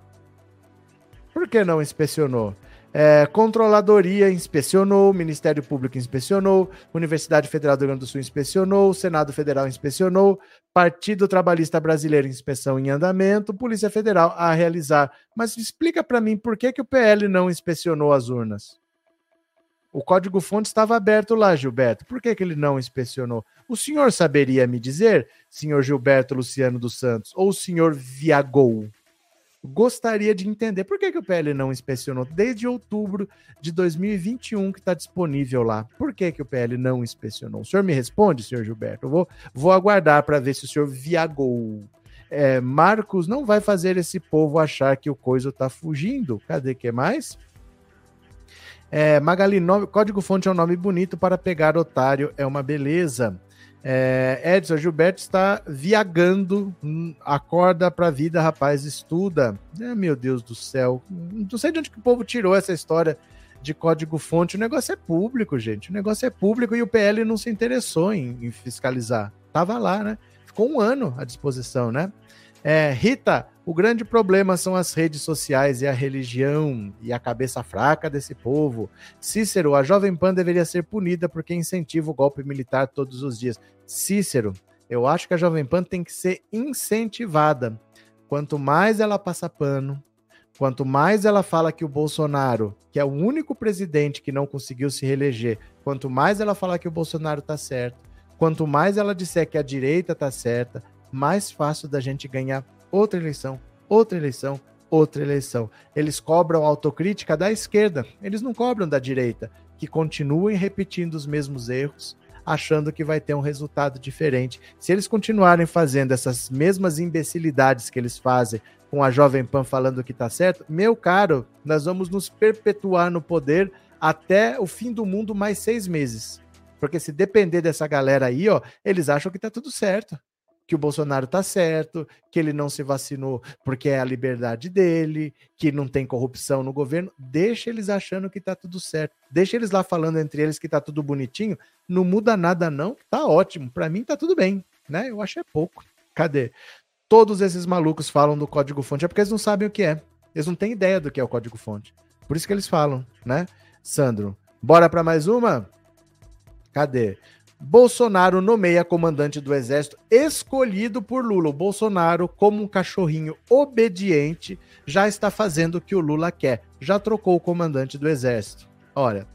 Por que não inspecionou? É, Controladoria inspecionou, Ministério Público inspecionou, Universidade Federal do Rio Grande do Sul inspecionou, Senado Federal inspecionou, Partido Trabalhista Brasileiro inspeção em andamento, Polícia Federal a realizar. Mas explica para mim por que, que o PL não inspecionou as urnas? O código-fonte estava aberto lá, Gilberto. Por que, que ele não inspecionou? O senhor saberia me dizer, senhor Gilberto Luciano dos Santos, ou o senhor Viagou? Gostaria de entender por que, que o PL não inspecionou desde outubro de 2021 que está disponível lá. Por que, que o PL não inspecionou? O senhor me responde, senhor Gilberto? Eu vou, vou aguardar para ver se o senhor viagou. É, Marcos não vai fazer esse povo achar que o coisa está fugindo. Cadê que mais? É, Magali, nome, código fonte é um nome bonito para pegar otário, é uma beleza. É, Edson Gilberto está viagando, hum, acorda para a vida, rapaz, estuda. É, meu Deus do céu, não sei de onde que o povo tirou essa história de código fonte. O negócio é público, gente. O negócio é público e o PL não se interessou em, em fiscalizar. Tava lá, né? Ficou um ano à disposição, né? É, Rita, o grande problema são as redes sociais e a religião e a cabeça fraca desse povo. Cícero, a Jovem Pan deveria ser punida porque incentiva o golpe militar todos os dias. Cícero, eu acho que a Jovem Pan tem que ser incentivada. Quanto mais ela passa pano, quanto mais ela fala que o Bolsonaro, que é o único presidente que não conseguiu se reeleger, quanto mais ela fala que o Bolsonaro tá certo, quanto mais ela disser que a direita tá certa, mais fácil da gente ganhar outra eleição, outra eleição, outra eleição. Eles cobram autocrítica da esquerda, eles não cobram da direita, que continuem repetindo os mesmos erros, achando que vai ter um resultado diferente. Se eles continuarem fazendo essas mesmas imbecilidades que eles fazem com a Jovem Pan falando que está certo, meu caro, nós vamos nos perpetuar no poder até o fim do mundo mais seis meses. Porque se depender dessa galera aí, ó, eles acham que está tudo certo que o Bolsonaro tá certo, que ele não se vacinou porque é a liberdade dele, que não tem corrupção no governo, deixa eles achando que tá tudo certo. Deixa eles lá falando entre eles que tá tudo bonitinho, não muda nada não, tá ótimo. Para mim tá tudo bem, né? Eu acho é pouco. Cadê? Todos esses malucos falam do código fonte é porque eles não sabem o que é. Eles não têm ideia do que é o código fonte. Por isso que eles falam, né? Sandro, bora para mais uma? Cadê? Bolsonaro nomeia comandante do exército escolhido por Lula. O Bolsonaro, como um cachorrinho obediente, já está fazendo o que o Lula quer. Já trocou o comandante do exército. Olha,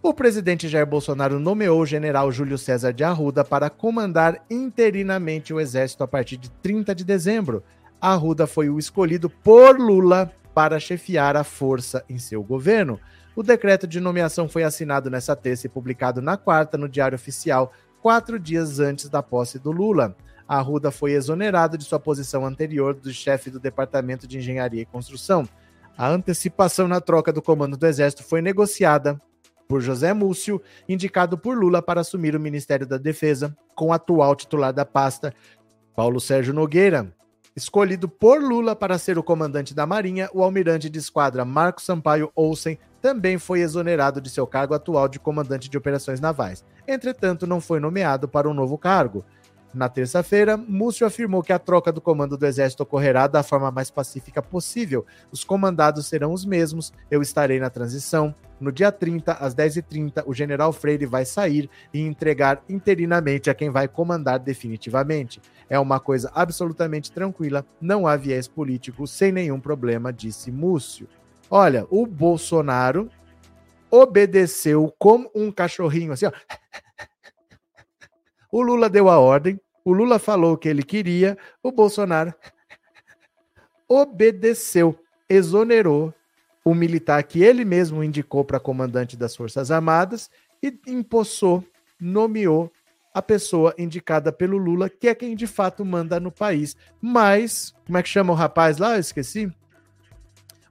o presidente Jair Bolsonaro nomeou o general Júlio César de Arruda para comandar interinamente o exército a partir de 30 de dezembro. Arruda foi o escolhido por Lula para chefiar a força em seu governo. O decreto de nomeação foi assinado nesta terça e publicado na quarta no Diário Oficial, quatro dias antes da posse do Lula. Arruda foi exonerado de sua posição anterior do chefe do Departamento de Engenharia e Construção. A antecipação na troca do comando do Exército foi negociada por José Múcio, indicado por Lula para assumir o Ministério da Defesa, com o atual titular da pasta, Paulo Sérgio Nogueira. Escolhido por Lula para ser o comandante da Marinha, o almirante de esquadra Marco Sampaio Olsen também foi exonerado de seu cargo atual de comandante de operações navais. Entretanto, não foi nomeado para um novo cargo. Na terça-feira, Múcio afirmou que a troca do comando do Exército ocorrerá da forma mais pacífica possível. Os comandados serão os mesmos, eu estarei na transição. No dia 30, às 10h30, o general Freire vai sair e entregar interinamente a quem vai comandar definitivamente. É uma coisa absolutamente tranquila, não há viés político, sem nenhum problema, disse Múcio. Olha, o Bolsonaro obedeceu como um cachorrinho, assim, ó. O Lula deu a ordem, o Lula falou o que ele queria, o Bolsonaro obedeceu, exonerou o militar que ele mesmo indicou para comandante das Forças Armadas e impossou, nomeou a pessoa indicada pelo Lula, que é quem de fato manda no país. Mas, como é que chama o rapaz lá? Eu esqueci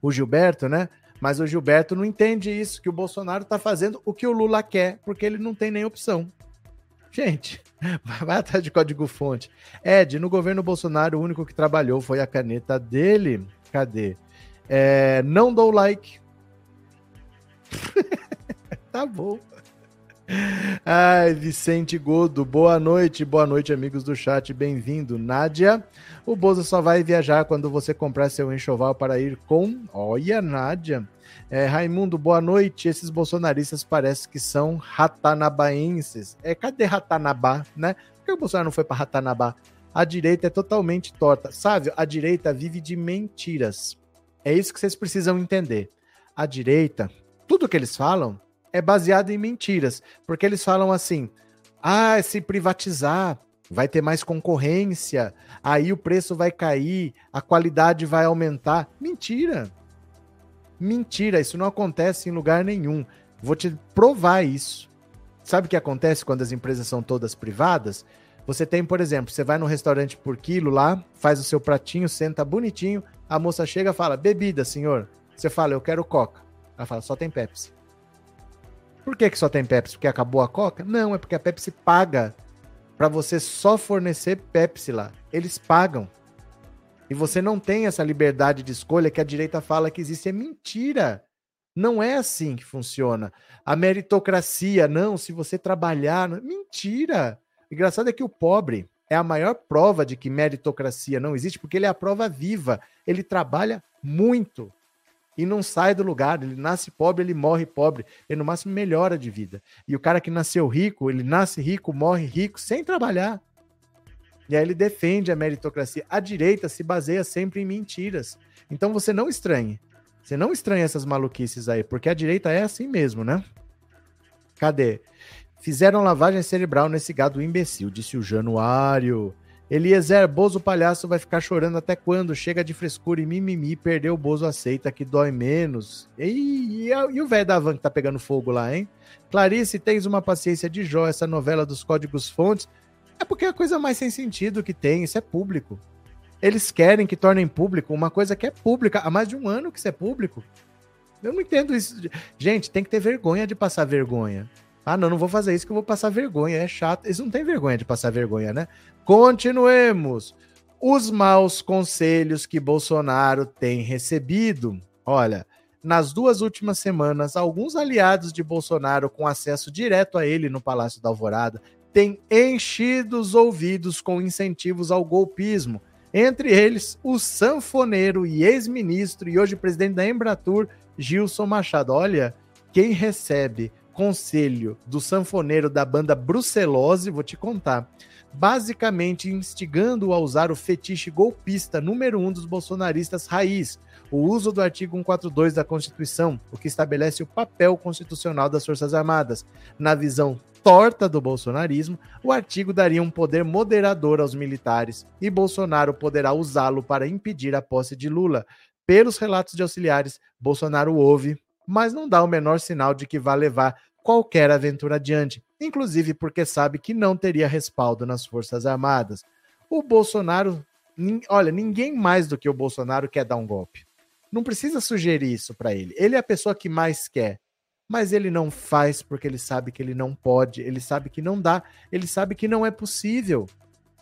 o Gilberto, né? Mas o Gilberto não entende isso, que o Bolsonaro está fazendo o que o Lula quer, porque ele não tem nem opção. Gente, vai atrás de código-fonte. Ed, no governo Bolsonaro, o único que trabalhou foi a caneta dele. Cadê? É, não dou like. tá bom. Ai, Vicente Godo, boa noite, boa noite, amigos do chat, bem-vindo. Nádia, o Bozo só vai viajar quando você comprar seu enxoval para ir com. Olha, Nádia. É, Raimundo, boa noite. Esses bolsonaristas parecem que são ratanabaenses. É, cadê Ratanabá, né? Por que o Bolsonaro não foi para Ratanabá? A direita é totalmente torta. Sabe, a direita vive de mentiras. É isso que vocês precisam entender. A direita, tudo que eles falam é baseado em mentiras, porque eles falam assim: ah, se privatizar, vai ter mais concorrência, aí o preço vai cair, a qualidade vai aumentar. Mentira! Mentira, isso não acontece em lugar nenhum. Vou te provar isso. Sabe o que acontece quando as empresas são todas privadas? Você tem, por exemplo, você vai no restaurante por quilo lá, faz o seu pratinho, senta bonitinho, a moça chega e fala: Bebida, senhor. Você fala: Eu quero Coca. Ela fala: Só tem Pepsi. Por que, que só tem Pepsi? Porque acabou a Coca? Não, é porque a Pepsi paga para você só fornecer Pepsi lá. Eles pagam. E você não tem essa liberdade de escolha que a direita fala que existe. É mentira. Não é assim que funciona. A meritocracia, não, se você trabalhar. Mentira. O engraçado é que o pobre é a maior prova de que meritocracia não existe, porque ele é a prova viva. Ele trabalha muito e não sai do lugar. Ele nasce pobre, ele morre pobre. Ele, no máximo, melhora de vida. E o cara que nasceu rico, ele nasce rico, morre rico, sem trabalhar. E aí ele defende a meritocracia. A direita se baseia sempre em mentiras. Então você não estranhe. Você não estranha essas maluquices aí, porque a direita é assim mesmo, né? Cadê? Fizeram lavagem cerebral nesse gado imbecil, disse o Januário. Eliezer, Bozo palhaço vai ficar chorando até quando? Chega de frescura e mimimi, perdeu o Bozo aceita que dói menos. E, e, e o velho da van que tá pegando fogo lá, hein? Clarice, tens uma paciência de Jó, essa novela dos códigos fontes. É porque é a coisa mais sem sentido que tem, isso é público. Eles querem que tornem público uma coisa que é pública. Há mais de um ano que isso é público. Eu não entendo isso. Gente, tem que ter vergonha de passar vergonha. Ah, não, não vou fazer isso que eu vou passar vergonha. É chato. Eles não têm vergonha de passar vergonha, né? Continuemos. Os maus conselhos que Bolsonaro tem recebido. Olha, nas duas últimas semanas, alguns aliados de Bolsonaro com acesso direto a ele no Palácio da Alvorada têm enchido os ouvidos com incentivos ao golpismo. Entre eles, o sanfoneiro e ex-ministro e hoje presidente da Embratur, Gilson Machado. Olha, quem recebe conselho do sanfoneiro da banda Brucelose, vou te contar. Basicamente instigando-o a usar o fetiche golpista número um dos bolsonaristas raiz, o uso do artigo 142 da Constituição, o que estabelece o papel constitucional das Forças Armadas. Na visão torta do bolsonarismo, o artigo daria um poder moderador aos militares e Bolsonaro poderá usá-lo para impedir a posse de Lula. Pelos relatos de auxiliares, Bolsonaro ouve, mas não dá o menor sinal de que vá levar qualquer aventura adiante, inclusive porque sabe que não teria respaldo nas Forças Armadas. O Bolsonaro, olha, ninguém mais do que o Bolsonaro quer dar um golpe. Não precisa sugerir isso para ele. Ele é a pessoa que mais quer mas ele não faz porque ele sabe que ele não pode, ele sabe que não dá, ele sabe que não é possível.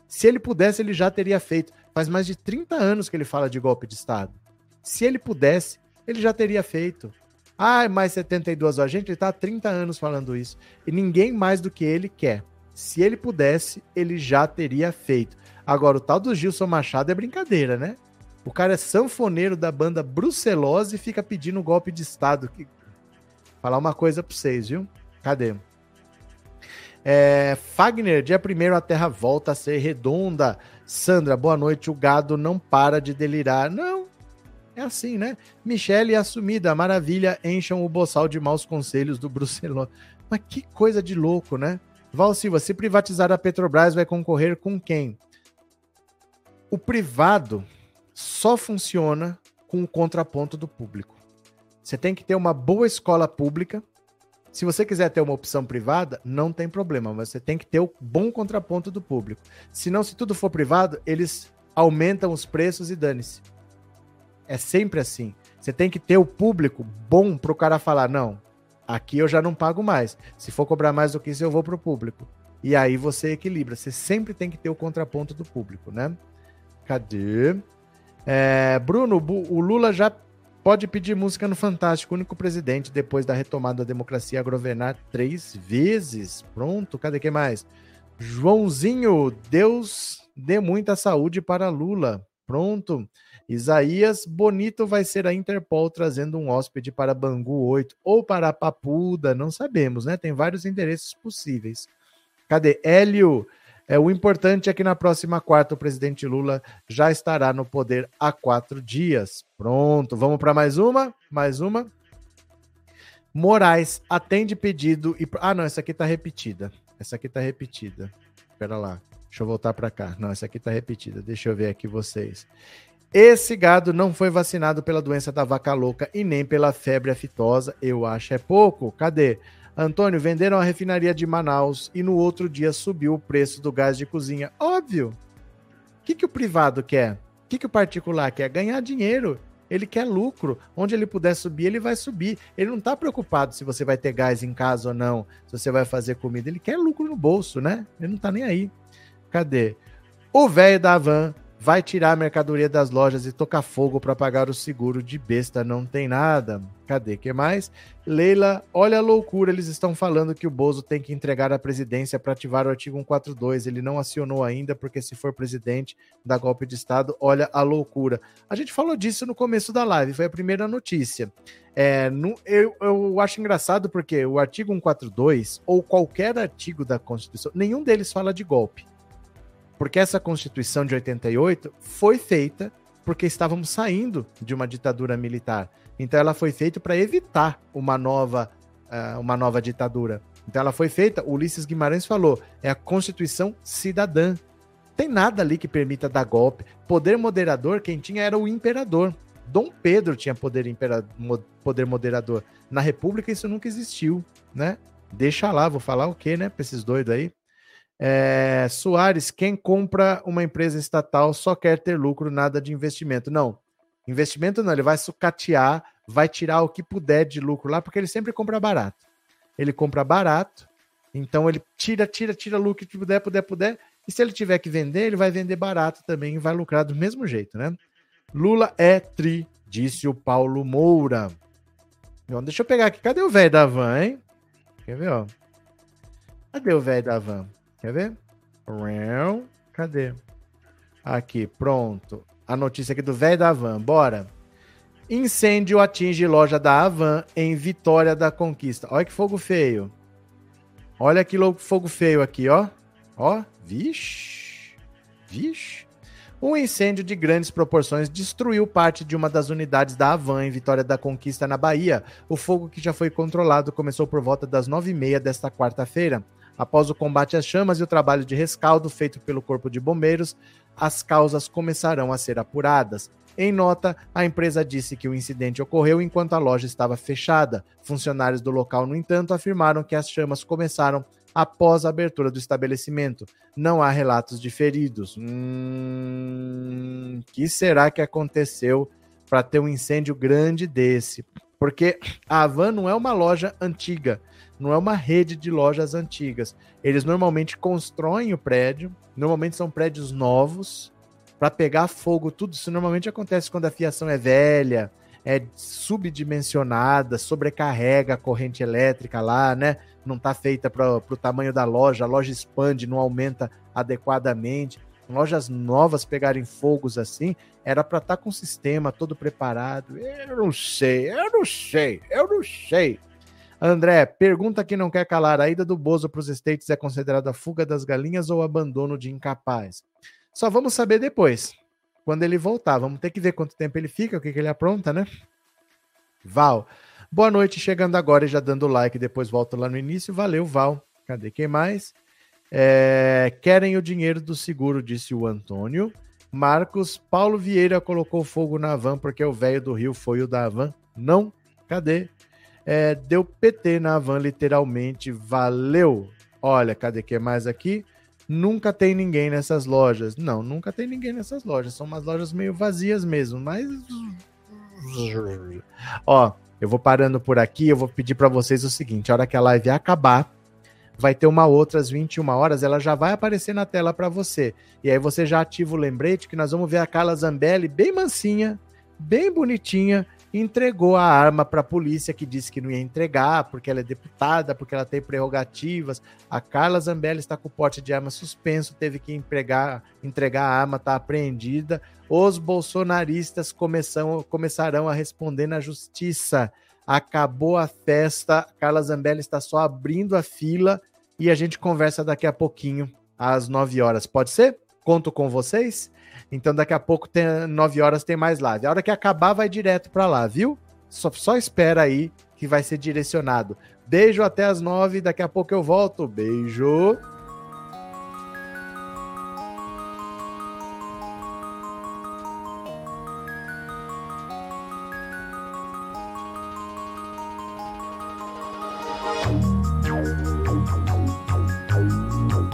Se ele pudesse, ele já teria feito. Faz mais de 30 anos que ele fala de golpe de Estado. Se ele pudesse, ele já teria feito. Ah, mais 72 horas. Gente, ele está há 30 anos falando isso. E ninguém mais do que ele quer. Se ele pudesse, ele já teria feito. Agora, o tal do Gilson Machado é brincadeira, né? O cara é sanfoneiro da banda Brucelose e fica pedindo golpe de Estado. Falar uma coisa para vocês, viu? Cadê? É, Fagner, dia 1 a Terra volta a ser redonda. Sandra, boa noite. O gado não para de delirar. Não, é assim, né? Michele assumida, maravilha, encham o boçal de maus conselhos do Brucelão. Mas que coisa de louco, né? Val Silva, se privatizar a Petrobras, vai concorrer com quem? O privado só funciona com o contraponto do público. Você tem que ter uma boa escola pública. Se você quiser ter uma opção privada, não tem problema, mas você tem que ter o bom contraponto do público. Senão, se tudo for privado, eles aumentam os preços e dane-se. É sempre assim. Você tem que ter o público bom para o cara falar: não, aqui eu já não pago mais. Se for cobrar mais do que isso, eu vou para o público. E aí você equilibra. Você sempre tem que ter o contraponto do público, né? Cadê? É, Bruno, o Lula já Pode pedir música no Fantástico, único presidente depois da retomada da democracia a governar três vezes. Pronto, cadê que mais? Joãozinho, Deus dê muita saúde para Lula. Pronto. Isaías, bonito vai ser a Interpol trazendo um hóspede para Bangu 8 ou para Papuda, não sabemos, né? Tem vários endereços possíveis. Cadê? Hélio, é, o importante é que na próxima quarta o presidente Lula já estará no poder há quatro dias. Pronto, vamos para mais uma? Mais uma. Moraes atende pedido e. Ah, não, essa aqui está repetida. Essa aqui está repetida. Espera lá. Deixa eu voltar para cá. Não, essa aqui está repetida. Deixa eu ver aqui vocês. Esse gado não foi vacinado pela doença da vaca louca e nem pela febre aftosa. Eu acho é pouco. Cadê? Antônio, venderam a refinaria de Manaus e no outro dia subiu o preço do gás de cozinha. Óbvio. O que, que o privado quer? O que, que o particular quer? Ganhar dinheiro. Ele quer lucro. Onde ele puder subir, ele vai subir. Ele não está preocupado se você vai ter gás em casa ou não, se você vai fazer comida. Ele quer lucro no bolso, né? Ele não está nem aí. Cadê? O velho da van vai tirar a mercadoria das lojas e tocar fogo para pagar o seguro de besta, não tem nada. Cadê que mais? Leila, olha a loucura, eles estão falando que o Bozo tem que entregar a presidência para ativar o artigo 142. Ele não acionou ainda porque se for presidente da golpe de estado, olha a loucura. A gente falou disso no começo da live, foi a primeira notícia. É, no, eu, eu acho engraçado porque o artigo 142 ou qualquer artigo da Constituição, nenhum deles fala de golpe. Porque essa Constituição de 88 foi feita porque estávamos saindo de uma ditadura militar. Então ela foi feita para evitar uma nova, uh, uma nova ditadura. Então ela foi feita, Ulisses Guimarães falou, é a Constituição cidadã. Tem nada ali que permita dar golpe. Poder moderador, quem tinha era o imperador. Dom Pedro tinha poder, impera, poder moderador. Na República isso nunca existiu, né? Deixa lá, vou falar o quê, né? Pra esses doidos aí. É, Soares, quem compra uma empresa estatal só quer ter lucro, nada de investimento. Não, investimento não, ele vai sucatear, vai tirar o que puder de lucro lá, porque ele sempre compra barato. Ele compra barato, então ele tira, tira, tira lucro que puder, puder, puder. E se ele tiver que vender, ele vai vender barato também e vai lucrar do mesmo jeito, né? Lula é tri, disse o Paulo Moura. Então, deixa eu pegar aqui. Cadê o velho da van, hein? Quer ver, ó? Cadê o velho da van? Quer ver? Cadê? Aqui, pronto. A notícia aqui do velho da van. Bora. Incêndio atinge loja da Avan em Vitória da Conquista. Olha que fogo feio. Olha que fogo feio aqui, ó. Ó, vixe. Vixe. Um incêndio de grandes proporções destruiu parte de uma das unidades da Avan em Vitória da Conquista, na Bahia. O fogo que já foi controlado começou por volta das nove e meia desta quarta-feira. Após o combate às chamas e o trabalho de rescaldo feito pelo Corpo de Bombeiros, as causas começarão a ser apuradas. Em nota, a empresa disse que o incidente ocorreu enquanto a loja estava fechada. Funcionários do local, no entanto, afirmaram que as chamas começaram após a abertura do estabelecimento. Não há relatos de feridos. Hum, que será que aconteceu para ter um incêndio grande desse? Porque a Avan não é uma loja antiga, não é uma rede de lojas antigas. Eles normalmente constroem o prédio, normalmente são prédios novos, para pegar fogo, tudo isso normalmente acontece quando a fiação é velha, é subdimensionada, sobrecarrega a corrente elétrica lá, né? Não está feita para o tamanho da loja, a loja expande, não aumenta adequadamente. Lojas novas pegarem fogos assim, era para estar tá com o sistema todo preparado. Eu não sei, eu não sei, eu não sei. André, pergunta que não quer calar: a ida do Bozo para os States é considerada fuga das galinhas ou abandono de incapaz? Só vamos saber depois, quando ele voltar. Vamos ter que ver quanto tempo ele fica, o que, que ele apronta, né? Val, boa noite, chegando agora e já dando like, depois volto lá no início. Valeu, Val. Cadê quem mais? É, querem o dinheiro do seguro, disse o Antônio. Marcos, Paulo Vieira colocou fogo na van porque o velho do Rio foi o da van. Não, cadê? É, deu PT na van, literalmente. Valeu! Olha, cadê que mais aqui? nunca tem ninguém nessas lojas. Não, nunca tem ninguém nessas lojas. São umas lojas meio vazias mesmo, mas. Ó, eu vou parando por aqui. Eu vou pedir para vocês o seguinte: a hora que a live acabar, vai ter uma outra às 21 horas. Ela já vai aparecer na tela para você. E aí você já ativa o lembrete que nós vamos ver a Carla Zambelli bem mansinha, bem bonitinha entregou a arma para a polícia, que disse que não ia entregar, porque ela é deputada, porque ela tem prerrogativas. A Carla Zambelli está com o porte de arma suspenso, teve que empregar, entregar a arma, está apreendida. Os bolsonaristas começam, começarão a responder na justiça. Acabou a festa, Carla Zambelli está só abrindo a fila e a gente conversa daqui a pouquinho, às 9 horas. Pode ser? Conto com vocês? Então daqui a pouco, tem 9 horas, tem mais live. A hora que acabar, vai direto para lá, viu? Só, só espera aí que vai ser direcionado. Beijo até as 9, daqui a pouco eu volto. Beijo.